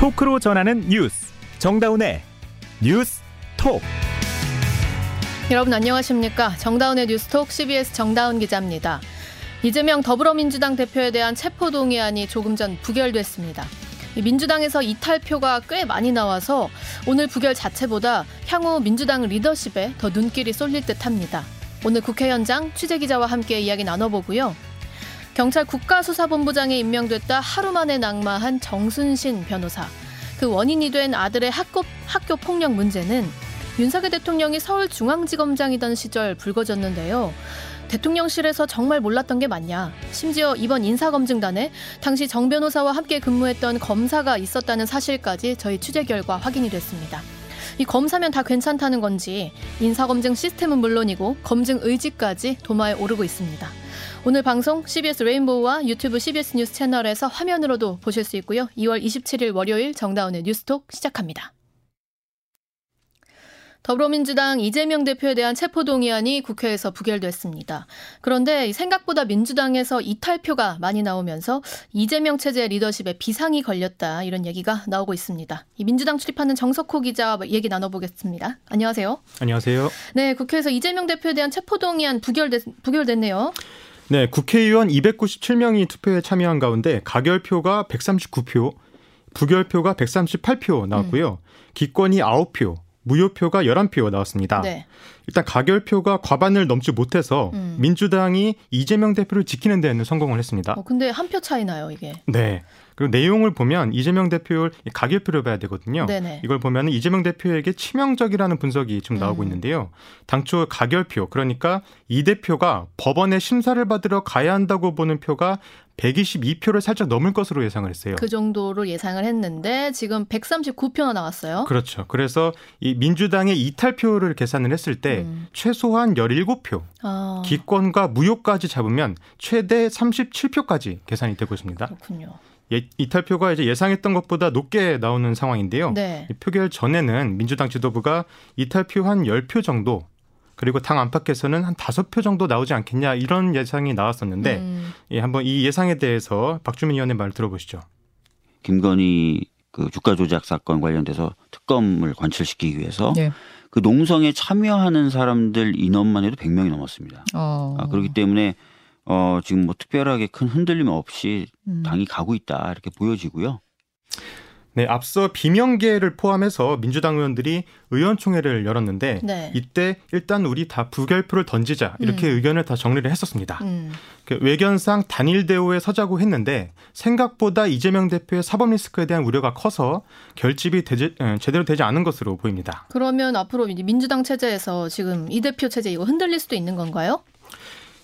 토크로 전하는 뉴스 정다운의 뉴스 톡 여러분 안녕하십니까 정다운의 뉴스톡 CBS 정다운 기자입니다. 이재명 더불어민주당 대표에 대한 체포동의안이 조금 전 부결됐습니다. 민주당에서 이탈표가 꽤 많이 나와서 오늘 부결 자체보다 향후 민주당 리더십에 더 눈길이 쏠릴 듯합니다. 오늘 국회 현장 취재기자와 함께 이야기 나눠보고요. 경찰 국가수사본부장에 임명됐다 하루 만에 낙마한 정순신 변호사. 그 원인이 된 아들의 학교, 학교 폭력 문제는 윤석열 대통령이 서울중앙지검장이던 시절 불거졌는데요. 대통령실에서 정말 몰랐던 게 맞냐. 심지어 이번 인사검증단에 당시 정 변호사와 함께 근무했던 검사가 있었다는 사실까지 저희 취재 결과 확인이 됐습니다. 이 검사면 다 괜찮다는 건지 인사검증 시스템은 물론이고 검증 의지까지 도마에 오르고 있습니다. 오늘 방송 CBS 레인보우와 유튜브 CBS 뉴스 채널에서 화면으로도 보실 수 있고요. 2월 27일 월요일 정다운의 뉴스톡 시작합니다. 더불어민주당 이재명 대표에 대한 체포동의안이 국회에서 부결됐습니다. 그런데 생각보다 민주당에서 이탈표가 많이 나오면서 이재명 체제 리더십에 비상이 걸렸다 이런 얘기가 나오고 있습니다. 이 민주당 출입하는 정석호 기자 얘기 나눠보겠습니다. 안녕하세요. 안녕하세요. 네, 국회에서 이재명 대표에 대한 체포동의안 부결됐, 부결됐네요. 네, 국회의원 297명이 투표에 참여한 가운데 가결표가 139표, 부결표가 138표 나왔고요. 음. 기권이 9표, 무효표가 11표 나왔습니다. 네. 일단 가결표가 과반을 넘지 못해서 음. 민주당이 이재명 대표를 지키는 데는 성공을 했습니다. 어, 근데 한 표 차이 나요, 이게. 네. 그리고 내용을 보면 이재명 대표를 가결표를 봐야 되거든요. 네네. 이걸 보면 이재명 대표에게 치명적이라는 분석이 좀 나오고 음. 있는데요. 당초 가결표 그러니까 이 대표가 법원에 심사를 받으러 가야 한다고 보는 표가 122표를 살짝 넘을 것으로 예상을 했어요. 그 정도로 예상을 했는데 지금 139표나 나왔어요. 그렇죠. 그래서 이 민주당의 이탈표를 계산을 했을 때 음. 최소한 17표, 아. 기권과 무효까지 잡으면 최대 37표까지 계산이 되고 있습니다. 그렇군요. 예, 이탈표가 이제 예상했던 것보다 높게 나오는 상황인데요. 네. 표결 전에는 민주당 지도부가 이탈표 한 10표 정도 그리고 당 안팎에서는 한 다섯 표 정도 나오지 않겠냐 이런 예상이 나왔었는데 음. 예, 한번 이 예상에 대해서 박주민 의원의 말 들어보시죠. 김건희 그 주가 조작 사건 관련돼서 특검을 관철시키기 위해서 네. 그 농성에 참여하는 사람들 인원만 해도 100명이 넘었습니다. 어. 아, 그렇기 때문에 어, 지금 뭐 특별하게 큰 흔들림 없이 음. 당이 가고 있다 이렇게 보여지고요. 네, 앞서 비명계를 포함해서 민주당 의원들이 의원총회를 열었는데 네. 이때 일단 우리 다 부결표를 던지자 이렇게 음. 의견을 다 정리를 했었습니다. 음. 그 외견상 단일 대우에 서자고 했는데 생각보다 이재명 대표의 사법 리스크에 대한 우려가 커서 결집이 되지, 제대로 되지 않은 것으로 보입니다. 그러면 앞으로 민주당 체제에서 지금 이 대표 체제 이거 흔들릴 수도 있는 건가요?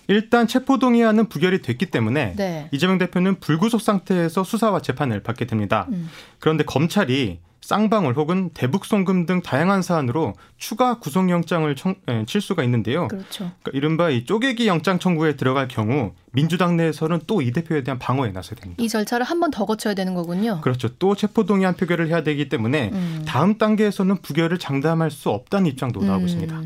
일단 체포동의안은 부결이 됐기 때문에 네. 이재명 대표는 불구속 상태에서 수사와 재판을 받게 됩니다. 음. 그런데 검찰이 쌍방울 혹은 대북 송금 등 다양한 사안으로 추가 구속영장을 청, 에, 칠 수가 있는데요. 그렇죠. 그러니까 이른바 이 쪼개기 영장 청구에 들어갈 경우 민주당 내에서는 또 이 대표에 대한 방어에 나서야 됩니다. 이 절차를 한 번 더 거쳐야 되는 거군요. 그렇죠. 또 체포동의안 표결을 해야 되기 때문에 음. 다음 단계에서는 부결을 장담할 수 없다는 입장도 나오고 음. 있습니다.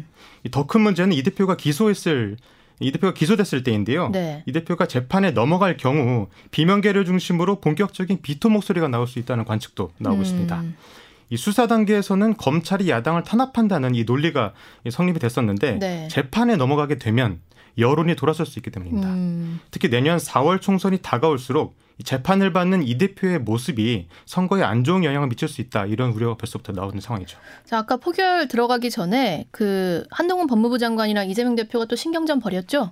더 큰 문제는 이 대표가 기소했을 이 대표가 기소됐을 때인데요. 네. 이 대표가 재판에 넘어갈 경우 비명계를 중심으로 본격적인 비토 목소리가 나올 수 있다는 관측도 나오고 음. 있습니다. 이 수사 단계에서는 검찰이 야당을 탄압한다는 이 논리가 성립이 됐었는데 네. 재판에 넘어가게 되면 여론이 돌아설 수 있기 때문입니다. 음. 특히 내년 4월 총선이 다가올수록 재판을 받는 이 대표의 모습이 선거에 안 좋은 영향을 미칠 수 있다 이런 우려가 벌써부터 나오는 상황이죠. 자 아까 포결 들어가기 전에 그 한동훈 법무부 장관이랑 이재명 대표가 또 신경전 벌였죠?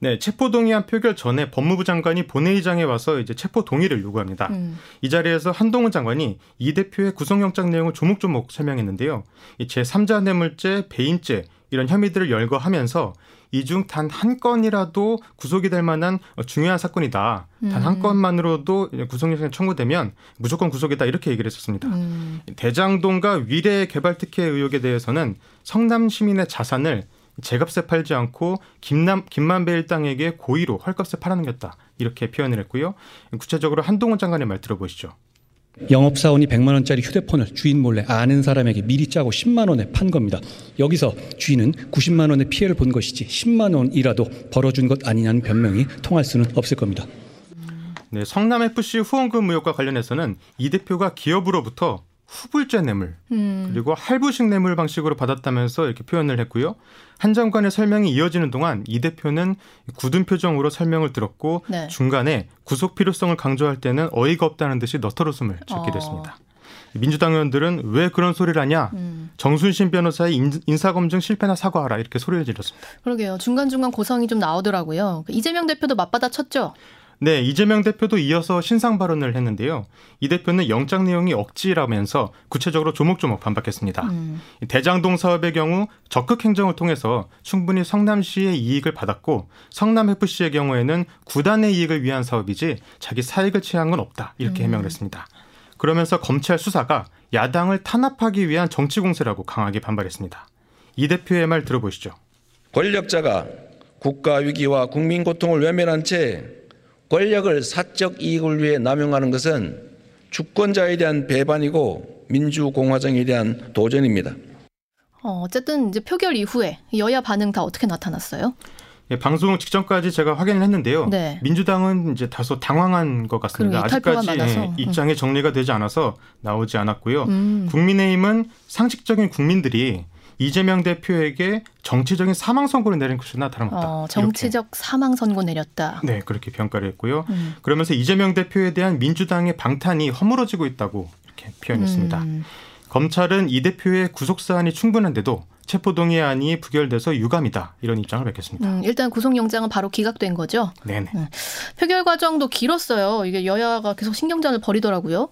네, 체포 동의안 표결 전에 법무부 장관이 본회의장에 와서 이제 체포 동의를 요구합니다. 음. 이 자리에서 한동훈 장관이 이 대표의 구속영장 내용을 조목조목 설명했는데요. 이 제3자 뇌물죄, 배인죄 이런 혐의들을 열거하면서 이 중 단 한 건이라도 구속이 될 만한 중요한 사건이다. 음. 단한 건만으로도 구속영장 청구되면 무조건 구속이다 이렇게 얘기를 했었습니다. 음. 대장동과 위례 개발 특혜 의혹에 대해서는 성남 시민의 자산을 제값에 팔지 않고 김남 김만배 일당에게 고의로 헐값에 팔아넘겼다 이렇게 표현을 했고요. 구체적으로 한동훈 장관의 말 들어보시죠. 영업사원이 100만 원짜리 휴대폰을 주인 몰래 아는 사람에게 미리 짜고 10만 원에 판 겁니다. 여기서 주인은 90만 원의 피해를 본 것이지 10만 원이라도 벌어준 것 아니냐는 변명이 통할 수는 없을 겁니다. 네, 성남 FC 후원금 의혹과 관련해서는 이 대표가 기업으로부터 후불제 뇌물 음. 그리고 할부식 뇌물 방식으로 받았다면서 이렇게 표현을 했고요. 한 장관의 설명이 이어지는 동안 이 대표는 굳은 표정으로 설명을 들었고 네. 중간에 구속 필요성을 강조할 때는 어이가 없다는 듯이 너털웃음을 짓게 어. 됐습니다. 어. 민주당 의원들은 왜 그런 소리를 하냐? 음. 정순신 변호사의 인사검증 실패나 사과하라 이렇게 소리를 질렀습니다. 그러게요. 중간중간 고성이 좀 나오더라고요. 이재명 대표도 맞받아 쳤죠? 네, 이재명 대표도 이어서 신상 발언을 했는데요. 이 대표는 영장 내용이 억지라면서 구체적으로 조목조목 반박했습니다. 음. 대장동 사업의 경우 적극 행정을 통해서 충분히 성남시의 이익을 받았고 성남 FC의 경우에는 구단의 이익을 위한 사업이지 자기 사익을 취한 건 없다. 이렇게 음. 해명을 했습니다. 그러면서 검찰 수사가 야당을 탄압하기 위한 정치 공세라고 강하게 반발했습니다. 이 대표의 말 들어보시죠. 권력자가 국가 위기와 국민 고통을 외면한 채 권력을 사적 이익을 위해 남용하는 것은 주권자에 대한 배반이고 민주공화정에 대한 도전입니다. 어, 어쨌든 이제 표결 이후에 여야 반응 다 어떻게 나타났어요? 예, 방송 직전까지 제가 확인을 했는데요. 네. 민주당은 이제 다소 당황한 것 같습니다. 아직까지 예, 입장이 정리가 되지 않아서 나오지 않았고요. 음. 국민의힘은 상식적인 국민들이 이재명 대표에게 정치적인 사망 선고를 내린 것이나 다름없다. 어, 정치적 이렇게. 사망 선고 내렸다. 네, 그렇게 평가를 했고요. 음. 그러면서 이재명 대표에 대한 민주당의 방탄이 허물어지고 있다고 이렇게 표현했습니다. 음. 검찰은 이 대표의 구속 사안이 충분한데도 체포동의안이 부결돼서 유감이다 이런 입장을 밝혔습니다. 음, 일단 구속영장은 바로 기각된 거죠. 네. 음. 표결 과정도 길었어요. 이게 여야가 계속 신경전을 벌이더라고요.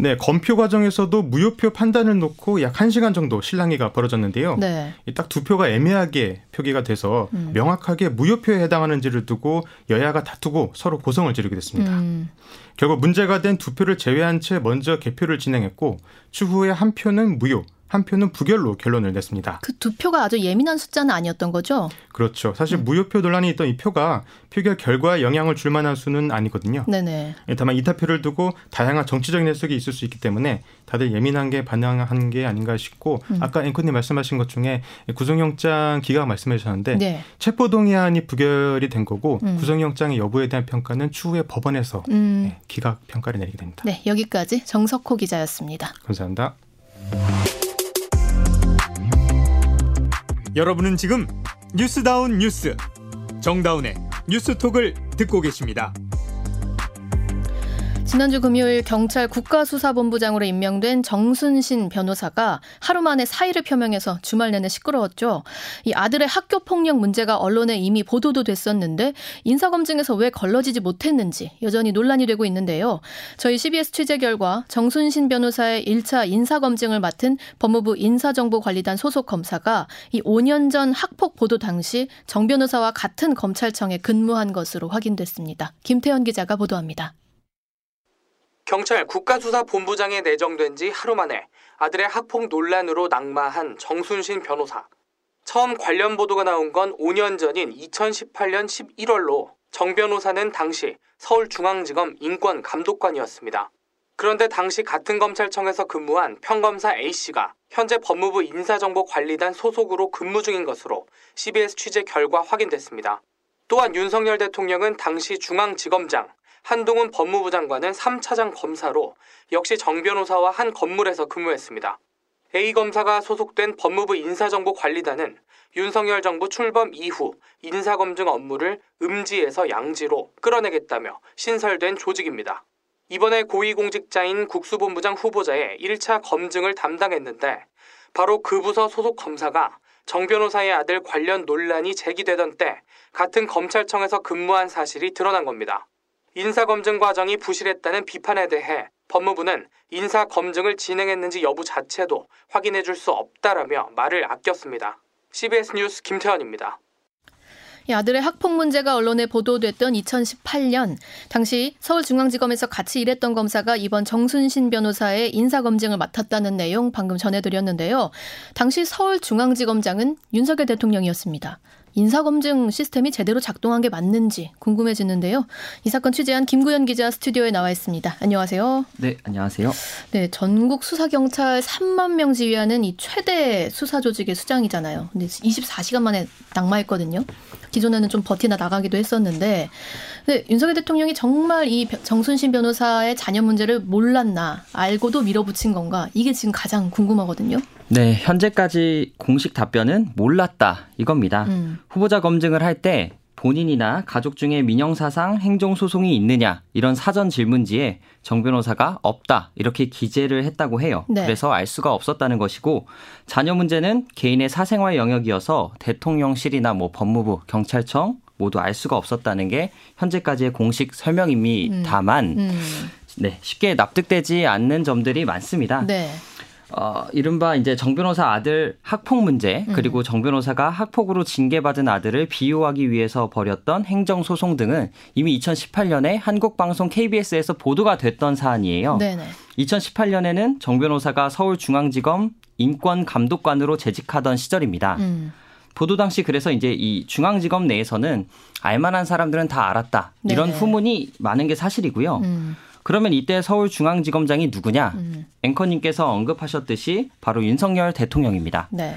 네, 검표 과정에서도 무효표 판단을 놓고 약 1시간 정도 실랑이가 벌어졌는데요. 네. 딱두 표가 애매하게 표기가 돼서 음. 명확하게 무효표에 해당하는지를 두고 여야가 다투고 서로 고성을 지르게 됐습니다. 음. 결국 문제가 된 두 표를 제외한 채 먼저 개표를 진행했고 추후에 한 표는 무효, 한 표는 부결로 결론을 냈습니다. 그 두 표가 아주 예민한 숫자는 아니었던 거죠? 그렇죠. 사실 음. 무효표 논란이 있던 이 표가 표결 결과에 영향을 줄 만한 수는 아니거든요. 네네. 예, 다만 이타표를 두고 다양한 정치적인 해석이 있을 수 있기 때문에 다들 예민한 게 반영한 게 아닌가 싶고 음. 아까 앵커님 말씀하신 것 중에 구속영장 기각 말씀해 주셨는데 네. 체포동의안이 부결이 된 거고 음. 구속영장의 여부에 대한 평가는 추후에 법원에서 음. 네, 기각 평가를 내리게 됩니다. 네, 여기까지 정석호 기자였습니다. 감사합니다. 여러분은 지금 뉴스다운 뉴스 정다운의 뉴스톡을 듣고 계십니다. 지난주 금요일 경찰 국가수사본부장으로 임명된 정순신 변호사가 하루 만에 사의를 표명해서 주말 내내 시끄러웠죠. 이 아들의 학교 폭력 문제가 언론에 이미 보도도 됐었는데 인사검증에서 왜 걸러지지 못했는지 여전히 논란이 되고 있는데요. 저희 CBS 취재 결과 정순신 변호사의 1차 인사검증을 맡은 법무부 인사정보관리단 소속 검사가 이 5년 전 학폭 보도 당시 정 변호사와 같은 검찰청에 근무한 것으로 확인됐습니다. 김태현 기자가 보도합니다. 경찰 국가수사본부장에 내정된 지 하루 만에 아들의 학폭 논란으로 낙마한 정순신 변호사. 처음 관련 보도가 나온 건 5년 전인 2018년 11월로 정 변호사는 당시 서울중앙지검 인권감독관이었습니다. 그런데 당시 같은 검찰청에서 근무한 평검사 A씨가 현재 법무부 인사정보관리단 소속으로 근무 중인 것으로 CBS 취재 결과 확인됐습니다. 또한 윤석열 대통령은 당시 중앙지검장, 한동훈 법무부 장관은 3차장 검사로 역시 정 변호사와 한 건물에서 근무했습니다. A 검사가 소속된 법무부 인사정보관리단은 윤석열 정부 출범 이후 인사검증 업무를 음지에서 양지로 끌어내겠다며 신설된 조직입니다. 이번에 고위공직자인 국수본부장 후보자의 1차 검증을 담당했는데 바로 그 부서 소속 검사가 정 변호사의 아들 관련 논란이 제기되던 때 같은 검찰청에서 근무한 사실이 드러난 겁니다. 인사검증 과정이 부실했다는 비판에 대해 법무부는 인사검증을 진행했는지 여부 자체도 확인해 줄 수 없다라며 말을 아꼈습니다. CBS 뉴스 김태현입니다. 아들의 학폭 문제가 언론에 보도됐던 2018년 당시 서울중앙지검에서 같이 일했던 검사가 이번 정순신 변호사의 인사검증을 맡았다는 내용 방금 전해드렸는데요. 당시 서울중앙지검장은 윤석열 대통령이었습니다. 인사검증 시스템이 제대로 작동한 게 맞는지 궁금해지는데요. 이 사건 취재한 김구현 기자 스튜디오에 나와 있습니다. 안녕하세요. 네, 안녕하세요. 네, 전국 수사경찰 3만 명 지휘하는 이 최대 수사 조직의 수장이잖아요. 근데 24시간 만에 낙마했거든요. 기존에는 좀 버티나 나가기도 했었는데 근데 윤석열 대통령이 정말 이 정순신 변호사의 자녀 문제를 몰랐나 알고도 밀어붙인 건가 이게 지금 가장 궁금하거든요. 네, 현재까지 공식 답변은 몰랐다 이겁니다. 음. 후보자 검증을 할 때 본인이나 가족 중에 민영사상 행정소송이 있느냐 이런 사전 질문지에 정 변호사가 없다 이렇게 기재를 했다고 해요. 네. 그래서 알 수가 없었다는 것이고 자녀 문제는 개인의 사생활 영역이어서 대통령실이나 뭐 법무부, 경찰청 모두 알 수가 없었다는 게 현재까지의 공식 설명입니다만 음. 음. 네, 쉽게 납득되지 않는 점들이 많습니다. 네. 어, 이른바 이제 정 변호사 아들 학폭 문제 음. 그리고 정 변호사가 학폭으로 징계받은 아들을 비호하기 위해서 벌였던 행정 소송 등은 이미 2018년에 한국 방송 KBS에서 보도가 됐던 사안이에요. 네네. 2018년에는 정 변호사가 서울중앙지검 인권감독관으로 재직하던 시절입니다. 음. 보도 당시 그래서 이제 이 중앙지검 내에서는 알만한 사람들은 다 알았다. 이런 네네. 후문이 많은 게 사실이고요. 음. 그러면 이때 서울중앙지검장이 누구냐? 음. 앵커님께서 언급하셨듯이 바로 윤석열 대통령입니다. 네.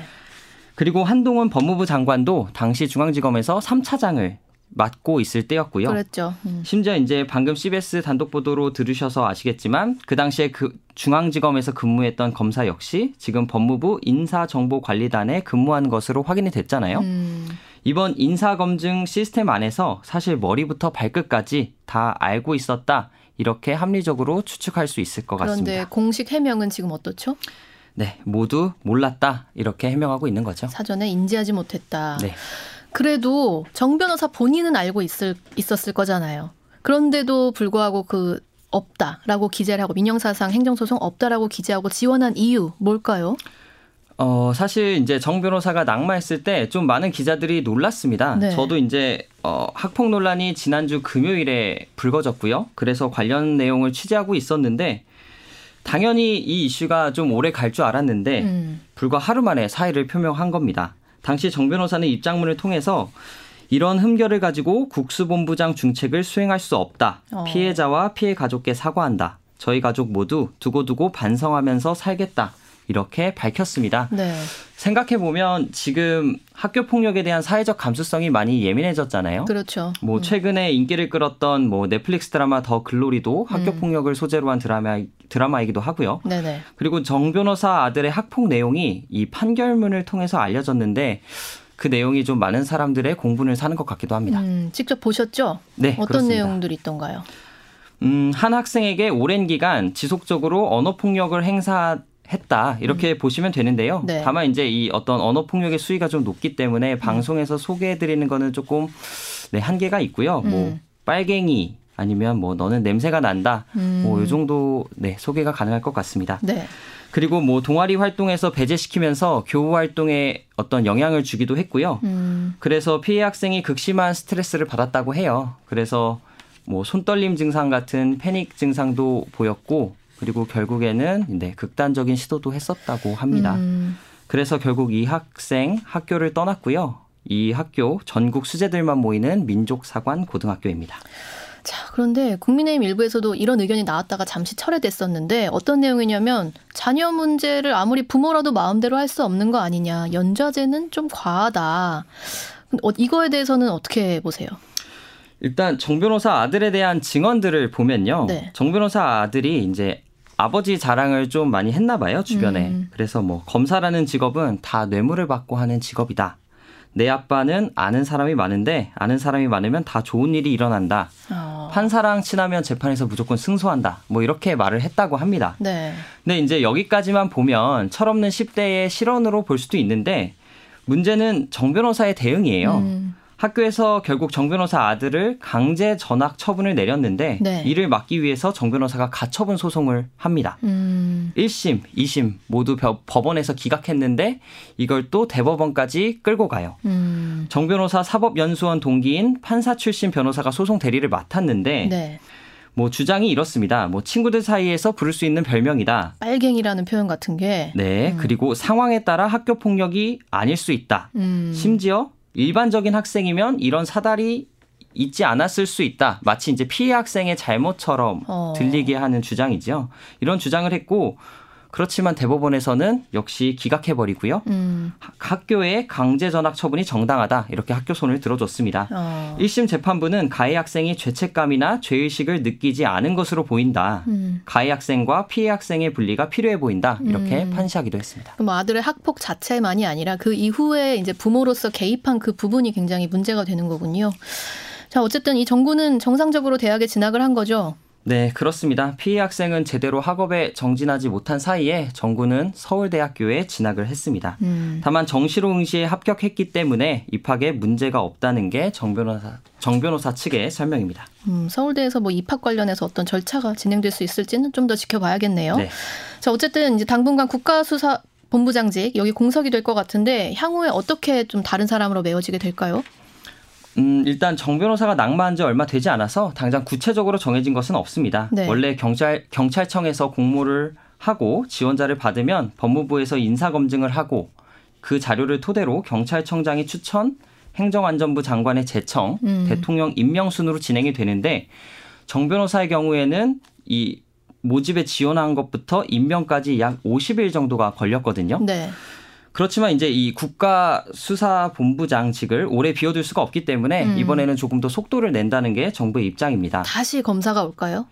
그리고 한동훈 법무부 장관도 당시 중앙지검에서 3차장을 맡고 있을 때였고요. 그랬죠. 음. 심지어 이제 방금 CBS 단독 보도로 들으셔서 아시겠지만 그 당시에 그 중앙지검에서 근무했던 검사 역시 지금 법무부 인사정보관리단에 근무한 것으로 확인이 됐잖아요. 음. 이번 인사검증 시스템 안에서 사실 머리부터 발끝까지 다 알고 있었다. 이렇게 합리적으로 추측할 수 있을 것 그런데 같습니다. 그런데 공식 해명은 지금 어떻죠? 네, 모두 몰랐다. 이렇게 해명하고 있는 거죠. 사전에 인지하지 못했다. 네. 그래도 정 변호사 본인은 알고 있을, 있었을 거잖아요. 그런데도 불구하고 그 없다라고 기재를 하고 민영사상 행정소송 없다라고 기재하고 지원한 이유 뭘까요? 어, 사실 이제 정 변호사가 낙마했을 때 좀 많은 기자들이 놀랐습니다. 네. 저도 이제 어, 학폭 논란이 지난주 금요일에 불거졌고요. 그래서 관련 내용을 취재하고 있었는데 당연히 이 이슈가 좀 오래 갈 줄 알았는데 음. 불과 하루 만에 사의를 표명한 겁니다. 당시 정 변호사는 입장문을 통해서 이런 흠결을 가지고 국수본부장 중책을 수행할 수 없다. 어. 피해자와 피해 가족께 사과한다. 저희 가족 모두 두고두고 반성하면서 살겠다. 이렇게 밝혔습니다. 네. 생각해 보면 지금 학교 폭력에 대한 사회적 감수성이 많이 예민해졌잖아요. 그렇죠. 뭐 음. 최근에 인기를 끌었던 뭐 넷플릭스 드라마 더 글로리도 학교 음. 폭력을 소재로 한 드라마 드라마이기도 하고요. 네네. 그리고 정 변호사 아들의 학폭 내용이 이 판결문을 통해서 알려졌는데 그 내용이 좀 많은 사람들의 공분을 사는 것 같기도 합니다. 음, 직접 보셨죠? 네. 어떤 그렇습니다. 내용들이 있던가요? 음, 한 학생에게 오랜 기간 지속적으로 언어 폭력을 행사 했다 이렇게 음. 보시면 되는데요. 네. 다만 이제 이 어떤 언어 폭력의 수위가 좀 높기 때문에 음. 방송에서 소개해 드리는 거는 조금 네, 한계가 있고요. 뭐 음. 뭐 빨갱이 아니면 뭐 너는 냄새가 난다. 음. 뭐이 정도 네, 소개가 가능할 것 같습니다. 네. 그리고 뭐 동아리 활동에서 배제시키면서 교우 활동에 어떤 영향을 주기도 했고요. 음. 그래서 피해 학생이 극심한 스트레스를 받았다고 해요. 그래서 뭐 손떨림 증상 같은 패닉 증상도 보였고 그리고 결국에는 네, 극단적인 시도도 했었다고 합니다. 음. 그래서 결국 이 학생 학교를 떠났고요. 이 학교 전국 수재들만 모이는 민족사관 고등학교입니다. 자, 그런데 국민의힘 일부에서도 이런 의견이 나왔다가 잠시 철회됐었는데 어떤 내용이냐면 자녀 문제를 아무리 부모라도 마음대로 할 수 없는 거 아니냐. 연좌제는 좀 과하다. 어, 이거에 대해서는 어떻게 보세요? 일단 정 변호사 아들에 대한 증언들을 보면요. 네. 정 변호사 아들이 이제 아버지 자랑을 좀 많이 했나 봐요, 주변에. 음. 그래서 뭐 검사라는 직업은 다 뇌물을 받고 하는 직업이다. 내 아빠는 아는 사람이 많은데 아는 사람이 많으면 다 좋은 일이 일어난다. 어. 판사랑 친하면 재판에서 무조건 승소한다. 뭐 이렇게 말을 했다고 합니다. 네. 근데 이제 여기까지만 보면 철없는 10대의 실언으로 볼 수도 있는데 문제는 정 변호사의 대응이에요. 음. 학교에서 결국 정 변호사 아들을 강제 전학 처분을 내렸는데 네. 이를 막기 위해서 정 변호사가 가처분 소송을 합니다. 음. 1심, 2심 모두 법원에서 기각했는데 이걸 또 대법원까지 끌고 가요. 음. 정 변호사 사법연수원 동기인 판사 출신 변호사가 소송 대리를 맡았는데 네. 뭐 주장이 이렇습니다. 뭐 친구들 사이에서 부를 수 있는 별명이다. 빨갱이라는 표현 같은 게. 네. 음. 그리고 상황에 따라 학교 폭력이 아닐 수 있다. 음. 심지어 일반적인 학생이면 이런 사달이 있지 않았을 수 있다. 마치 이제 피해 학생의 잘못처럼 어. 들리게 하는 주장이죠. 이런 주장을 했고 그렇지만 대법원에서는 역시 기각해버리고요. 음. 학교의 강제 전학 처분이 정당하다 이렇게 학교 손을 들어줬습니다. 어. 1심 재판부는 가해 학생이 죄책감이나 죄의식을 느끼지 않은 것으로 보인다. 음. 가해 학생과 피해 학생의 분리가 필요해 보인다 이렇게 음. 판시하기도 했습니다. 그럼 아들의 학폭 자체만이 아니라 그 이후에 이제 부모로서 개입한 그 부분이 굉장히 문제가 되는 거군요. 자 어쨌든 이 정부는 정상적으로 대학에 진학을 한 거죠. 네, 그렇습니다. 피해 학생은 제대로 학업에 정진하지 못한 사이에 정구는 서울대학교에 진학을 했습니다. 음. 다만 정시로 응시에 합격했기 때문에 입학에 문제가 없다는 게 정 변호사 정 변호사 측의 설명입니다. 음, 서울대에서 뭐 입학 관련해서 어떤 절차가 진행될 수 있을지는 좀 더 지켜봐야겠네요. 네. 자, 어쨌든 이제 당분간 국가수사 본부장직 여기 공석이 될 것 같은데 향후에 어떻게 좀 다른 사람으로 메워지게 될까요? 음, 일단 정 변호사가 낙마한 지 얼마 되지 않아서 당장 구체적으로 정해진 것은 없습니다. 네. 원래 경찰 경찰청에서 공모를 하고 지원자를 받으면 법무부에서 인사 검증을 하고 그 자료를 토대로 경찰청장이 추천, 행정안전부 장관의 제청, 음. 대통령 임명 순으로 진행이 되는데 정 변호사의 경우에는 이 모집에 지원한 것부터 임명까지 약 50일 정도가 걸렸거든요. 네. 그렇지만 이제 이 국가 수사 본부장직을 오래 비워둘 수가 없기 때문에 음. 이번에는 조금 더 속도를 낸다는 게 정부의 입장입니다. 다시 검사가 올까요?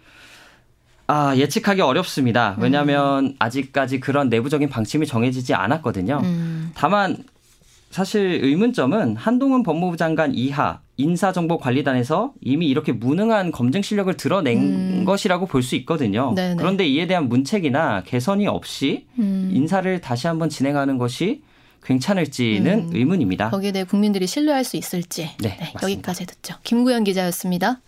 아, 예측하기 어렵습니다. 왜냐하면 음. 아직까지 그런 내부적인 방침이 정해지지 않았거든요. 음. 다만 사실 의문점은 한동훈 법무부 장관 이하 인사정보관리단에서 이미 이렇게 무능한 검증 실력을 드러낸 음. 것이라고 볼 수 있거든요. 네네. 그런데 이에 대한 문책이나 개선이 없이 음. 인사를 다시 한번 진행하는 것이 괜찮을지는 음. 의문입니다. 거기에 대해 국민들이 신뢰할 수 있을지 네, 네 여기까지 듣죠. 김구현 기자였습니다.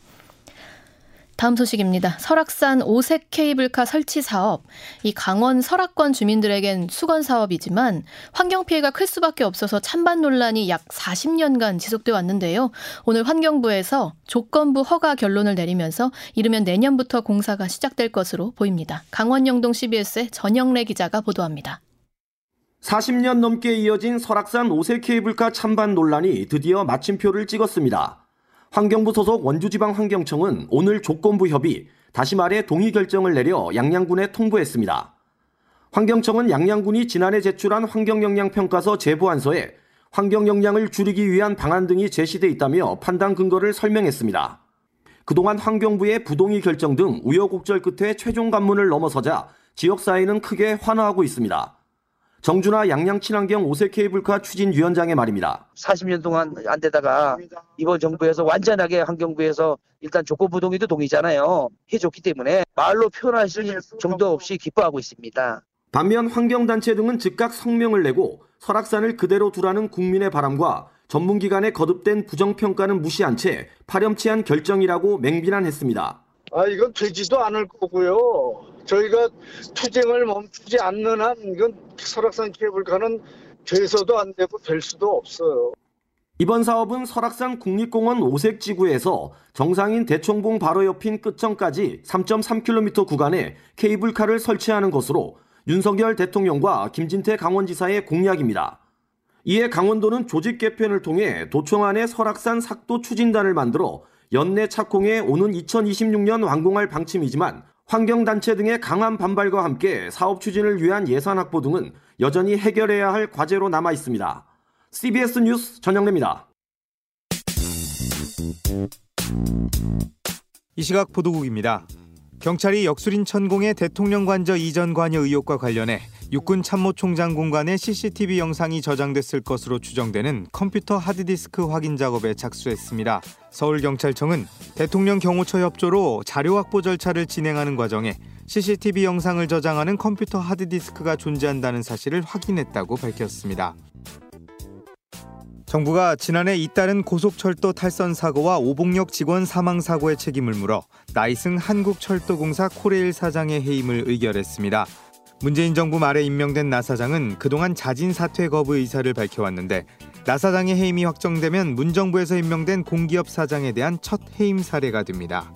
다음 소식입니다. 설악산 오색 케이블카 설치 사업. 이 강원 설악권 주민들에겐 수건 사업이지만 환경 피해가 클 수밖에 없어서 찬반 논란이 약 40년간 지속돼 왔는데요. 오늘 환경부에서 조건부 허가 결론을 내리면서 이르면 내년부터 공사가 시작될 것으로 보입니다. 강원 영동 CBS의 전영래 기자가 보도합니다. 40년 넘게 이어진 설악산 오색 케이블카 찬반 논란이 드디어 마침표를 찍었습니다. 환경부 소속 원주지방환경청은 오늘 조건부 협의, 다시 말해 동의 결정을 내려 양양군에 통보했습니다. 환경청은 양양군이 지난해 제출한 환경영향평가서 제보안서에 환경영향을 줄이기 위한 방안 등이 제시돼 있다며 판단 근거를 설명했습니다. 그동안 환경부의 부동의 결정 등 우여곡절 끝에 최종 관문을 넘어서자 지역사회는 크게 환호하고 있습니다. 정준하 양양 친환경 오색 케이블카 추진위원장의 말입니다. 40년 동안 안 되다가 이번 정부에서 완전하게 환경부에서 일단 조건부 동의도 동의잖아요. 해줬기 때문에 말로 표현할 정도 없이 기뻐하고 있습니다. 반면 환경단체 등은 즉각 성명을 내고 설악산을 그대로 두라는 국민의 바람과 전문기관의 거듭된 부정평가는 무시한 채 파렴치한 결정이라고 맹비난했습니다. 아, 이건 되지도 않을 거고요. 저희가 투쟁을 멈추지 않는 한 이건 설악산 케이블카는 돼서도 안 되고 될 수도 없어요. 이번 사업은 설악산 국립공원 오색지구에서 정상인 대청봉 바로 옆인 끝점까지 3.3km 구간에 케이블카를 설치하는 것으로 윤석열 대통령과 김진태 강원지사의 공약입니다. 이에 강원도는 조직 개편을 통해 도청 안에 설악산 sak도 추진단을 만들어 연내 착공해 오는 2026년 완공할 방침이지만 환경단체 등의 강한 반발과 함께 사업 추진을 위한 예산 확보 등은 여전히 해결해야 할 과제로 남아 있습니다. CBS 뉴스 전영래입니다. 이 시각 보도국입니다. 경찰이 역술인 천공의 대통령 관저 이전 관여 의혹과 관련해 육군 참모총장 공간에 CCTV 영상이 저장됐을 것으로 추정되는 컴퓨터 하드디스크 확인 작업에 착수했습니다. 서울경찰청은 대통령 경호처 협조로 자료 확보 절차를 진행하는 과정에 CCTV 영상을 저장하는 컴퓨터 하드디스크가 존재한다는 사실을 확인했다고 밝혔습니다. 정부가 지난해 잇따른 고속철도 탈선 사고와 오봉역 직원 사망 사고의 책임을 물어 나이승 한국철도공사 코레일 사장의 해임을 의결했습니다. 문재인 정부 말에 임명된 나 사장은 그동안 자진 사퇴 거부 의사를 밝혀왔는데 나 사장의 해임이 확정되면 문 정부에서 임명된 공기업 사장에 대한 첫 해임 사례가 됩니다.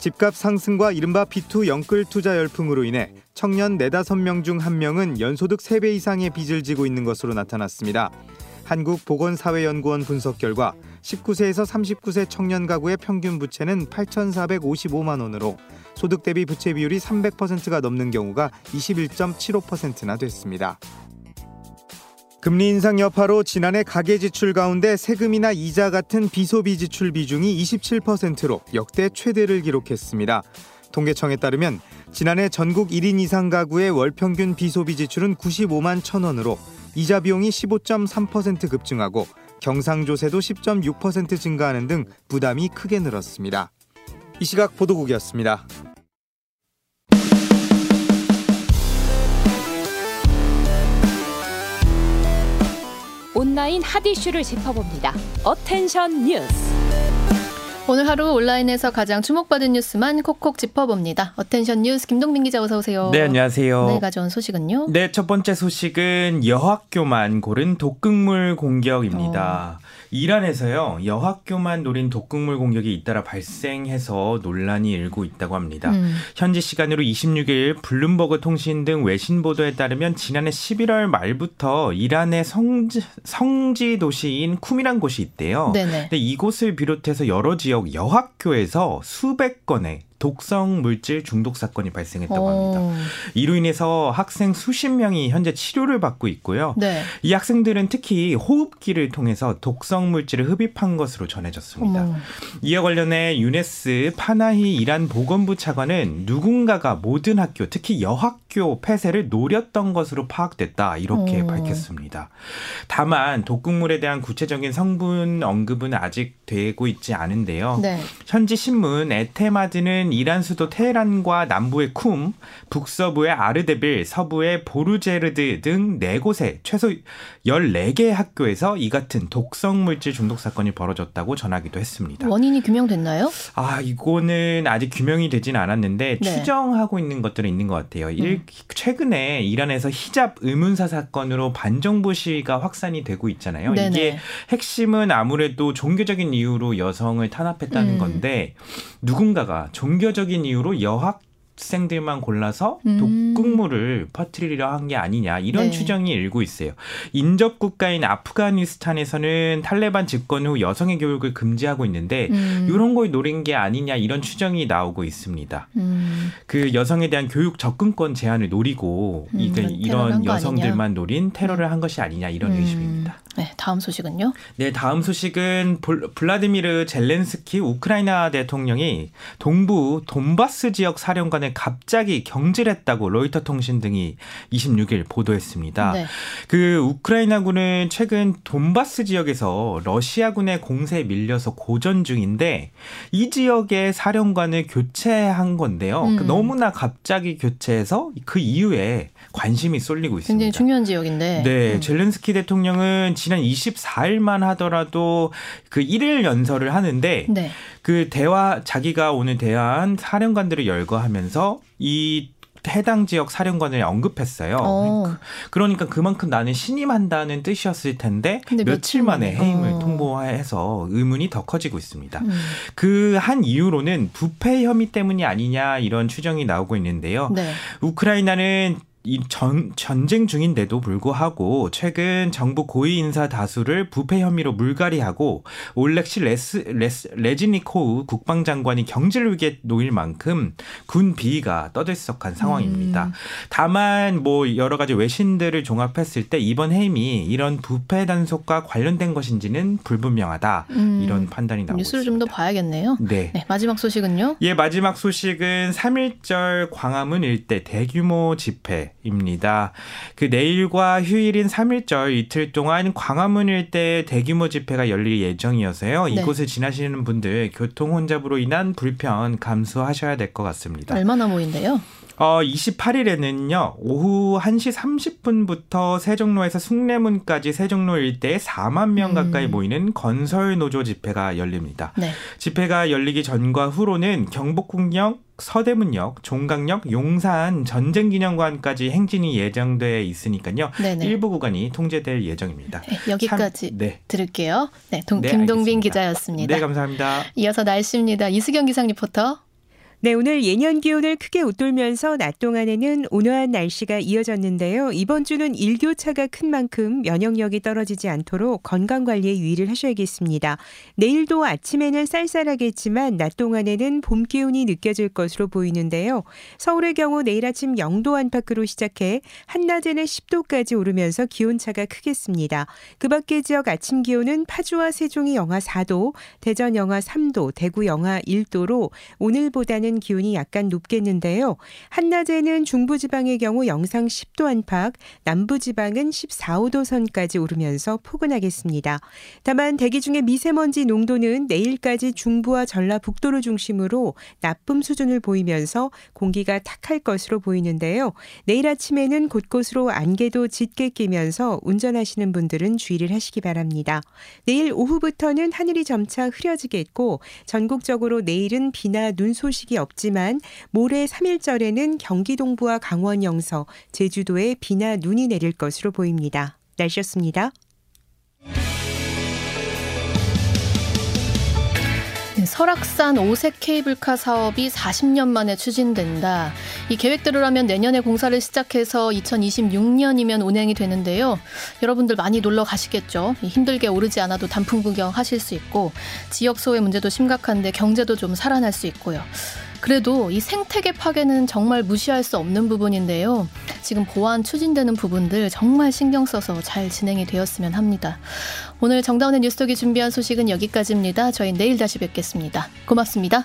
집값 상승과 이른바 비투 영끌 투자 열풍으로 인해 청년 네다섯 명중 한명은 연소득 3배 이상의 빚을 지고 있는 것으로 나타났습니다. 한국보건사회연구원 분석 결과 19세에서 39세 청년 가구의 평균 부채는 8,455만 원으로 소득 대비 부채 비율이 300%가 넘는 경우가 21.75%나 됐습니다. 금리 인상 여파로 지난해 가계 지출 가운데 세금이나 이자 같은 비소비 지출 비중이 27%로 역대 최대를 기록했습니다. 통계청에 따르면 지난해 전국 1인 이상 가구의 월 평균 비소비 지출은 95만 천 원으로 이자 비용이 15.3% 급증하고 경상조세도 10.6% 증가하는 등 부담이 크게 늘었습니다. 이 시각 보도국이었습니다. 온라인 핫 이슈를 짚어봅니다. attention 뉴스. 오늘 하루 온라인에서 가장 주목받은 뉴스만 콕콕 짚어봅니다. attention 뉴스 김동민 기자 어서 오세요. 네, 안녕하세요. 네, 가져온 소식은요? 네, 첫 번째 소식은 여학교만 고른 독극물 공격입니다. 어. 이란에서요 여학교만 노린 독극물 공격이 잇따라 발생해서 논란이 일고 있다고 합니다. 음. 현지 시간으로 26일 블룸버그 통신 등 외신 보도에 따르면 지난해 11월 말부터 이란의 성지, 성지 도시인 쿰이란 곳이 있대요. 네네. 근데 이곳을 비롯해서 여러 지역 여학교에서 수백 건의 독성 물질 중독 사건이 발생했다고 오. 합니다. 이로 인해서 학생 수십 명이 현재 치료를 받고 있고요. 네. 이 학생들은 특히 호흡기를 통해서 독성 물질을 흡입한 것으로 전해졌습니다. 어머. 이와 관련해 유네스 파나히 이란 보건부 차관은 누군가가 모든 학교, 특히 여학교 폐쇄를 노렸던 것으로 파악됐다 이렇게 오. 밝혔습니다. 다만 독극물에 대한 구체적인 성분 언급은 아직 되고 있지 않은데요. 네. 현지 신문 에테마드는 최근 이란 수도 테헤란과 남부의 쿰, 북서부의 아르데빌, 서부의 보르제르드 등 네 곳에 최소 14개 학교에서 이 같은 독성 물질 중독 사건이 벌어졌다고 전하기도 했습니다. 원인이 규명됐나요? 아, 이거는 아직 규명이 되진 않았는데 네. 추정하고 있는 것들은 있는 것 같아요. 음. 최근에 이란에서 히잡 의문사 사건으로 반정부 시위가 확산이 되고 있잖아요. 네네. 이게 핵심은 아무래도 종교적인 이유로 여성을 탄압했다는 음. 건데 누군가가 종 종교적인 이유로 여학 학생들만 골라서 음. 독극물을 퍼뜨리려 한 게 아니냐 이런 네. 추정이 일고 있어요. 인접 국가인 아프가니스탄에서는 탈레반 집권 후 여성의 교육을 금지하고 있는데 음. 이런 걸 노린 게 아니냐 이런 추정이 나오고 있습니다. 음. 그 여성에 대한 교육 접근권 제한을 노리고 음, 이게 이런 여성들만 노린 테러를 음. 한 것이 아니냐 이런 음. 의심입니다. 네, 다음 소식은요? 네, 다음 소식은 블라디미르 젤렌스키 우크라이나 대통령이 동부 돈바스 지역 사령관의 전에 갑자기 경질했다고 로이터 통신 등이 26일 보도했습니다. 네. 그 우크라이나군은 최근 돈바스 지역에서 러시아군의 공세에 밀려서 고전 중인데 이 지역의 사령관을 교체한 건데요. 음. 그 너무나 갑자기 교체해서 그 이후에 관심이 쏠리고 있습니다. 굉장히 중요한 지역인데. 네, 음. 젤렌스키 대통령은 지난 24일만 하더라도 그 1일 연설을 하는데 네. 그 대화 자기가 오늘 대화한 사령관들을 열거하면서 이 해당 지역 사령관을 언급했어요. 어. 그러니까 그만큼 나는 신임한다는 뜻이었을 텐데 며칠 만에 해임을 어. 통보해서 의문이 더 커지고 있습니다. 음. 그한 이유로는 부패 혐의 때문이 아니냐 이런 추정이 나오고 있는데요. 네. 우크라이나는 이 전, 전쟁 중인데도 불구하고 최근 정부 고위 인사 다수를 부패 혐의로 물갈이하고 올렉시 레스, 레스, 레즈니코우 국방장관이 경질 위기에 놓일 만큼 군 비위가 떠들썩한 상황입니다. 음. 다만 뭐 여러 가지 외신들을 종합했을 때 이번 해임이 이런 부패 단속과 관련된 것인지는 불분명하다 음. 이런 판단이 나오고 뉴스를 좀 더 봐야겠네요. 네. 네. 마지막 소식은요? 예, 마지막 소식은 3.1절 광화문 일대 대규모 집회 입니다. 그 내일과 휴일인 3일절 이틀 동안 광화문 일대 대규모 집회가 열릴 예정이어서요. 네. 이곳을 지나시는 분들 교통 혼잡으로 인한 불편 감수하셔야 될 것 같습니다. 얼마나 모인대요? 어, 28일에는요, 오후 1시 30분부터 세종로에서 숭례문까지 세종로 일대에 4만 명 가까이 음. 모이는 건설 노조 집회가 열립니다. 네. 집회가 열리기 전과 후로는 경복궁역, 서대문역, 종강역, 용산 전쟁기념관까지 행진이 예정돼 있으니까요. 네네. 일부 구간이 통제될 예정입니다. 네, 여기까지 참, 네. 들을게요. 네, 동, 네, 김동빈 알겠습니다. 기자였습니다. 네, 감사합니다. 이어서 날씨입니다. 이수경 기상 리포터. 네, 오늘 예년 기온을 크게 웃돌면서 낮 동안에는 온화한 날씨가 이어졌는데요. 이번 주는 일교차가 큰 만큼 면역력이 떨어지지 않도록 건강 관리에 유의를 하셔야겠습니다. 내일도 아침에는 쌀쌀하겠지만 낮 동안에는 봄 기운이 느껴질 것으로 보이는데요. 서울의 경우 내일 아침 0도 안팎으로 시작해 한낮에는 10도까지 오르면서 기온차가 크겠습니다. 그 밖의 지역 아침 기온은 파주와 세종이 영하 4도, 대전 영하 3도, 대구 영하 1도로 오늘보다는 낮에는 기온이 약간 높겠는데요. 한낮에는 중부지방의 경우 영상 10도 안팎, 남부지방은 14, 5도 선까지 오르면서 포근하겠습니다. 다만 대기 중에 미세먼지 농도는 내일까지 중부와 전라북도를 중심으로 나쁨 수준을 보이면서 공기가 탁할 것으로 보이는데요. 내일 아침에는 곳곳으로 안개도 짙게 끼면서 운전하시는 분들은 주의를 하시기 바랍니다. 내일 오후부터는 하늘이 점차 흐려지겠고 전국적으로 내일은 비나 눈 소식이 없지만 모레 3일절에는 경기 동부와 강원 영서, 제주도에 비나 눈이 내릴 것으로 보입니다. 날씨였습니다. 네, 설악산 오색 케이블카 사업이 40년 만에 추진된다. 이 계획대로라면 내년에 공사를 시작해서 2026년이면 운행이 되는데요. 여러분들 많이 놀러 가시겠죠. 힘들게 오르지 않아도 단풍 구경 하실 수 있고 지역 소외 문제도 심각한데 경제도 좀 살아날 수 있고요. 그래도 이 생태계 파괴는 정말 무시할 수 없는 부분인데요. 지금 보완 추진되는 부분들 정말 신경 써서 잘 진행이 되었으면 합니다. 오늘 정다운의 뉴스톡이 준비한 소식은 여기까지입니다. 저희 내일 다시 뵙겠습니다. 고맙습니다.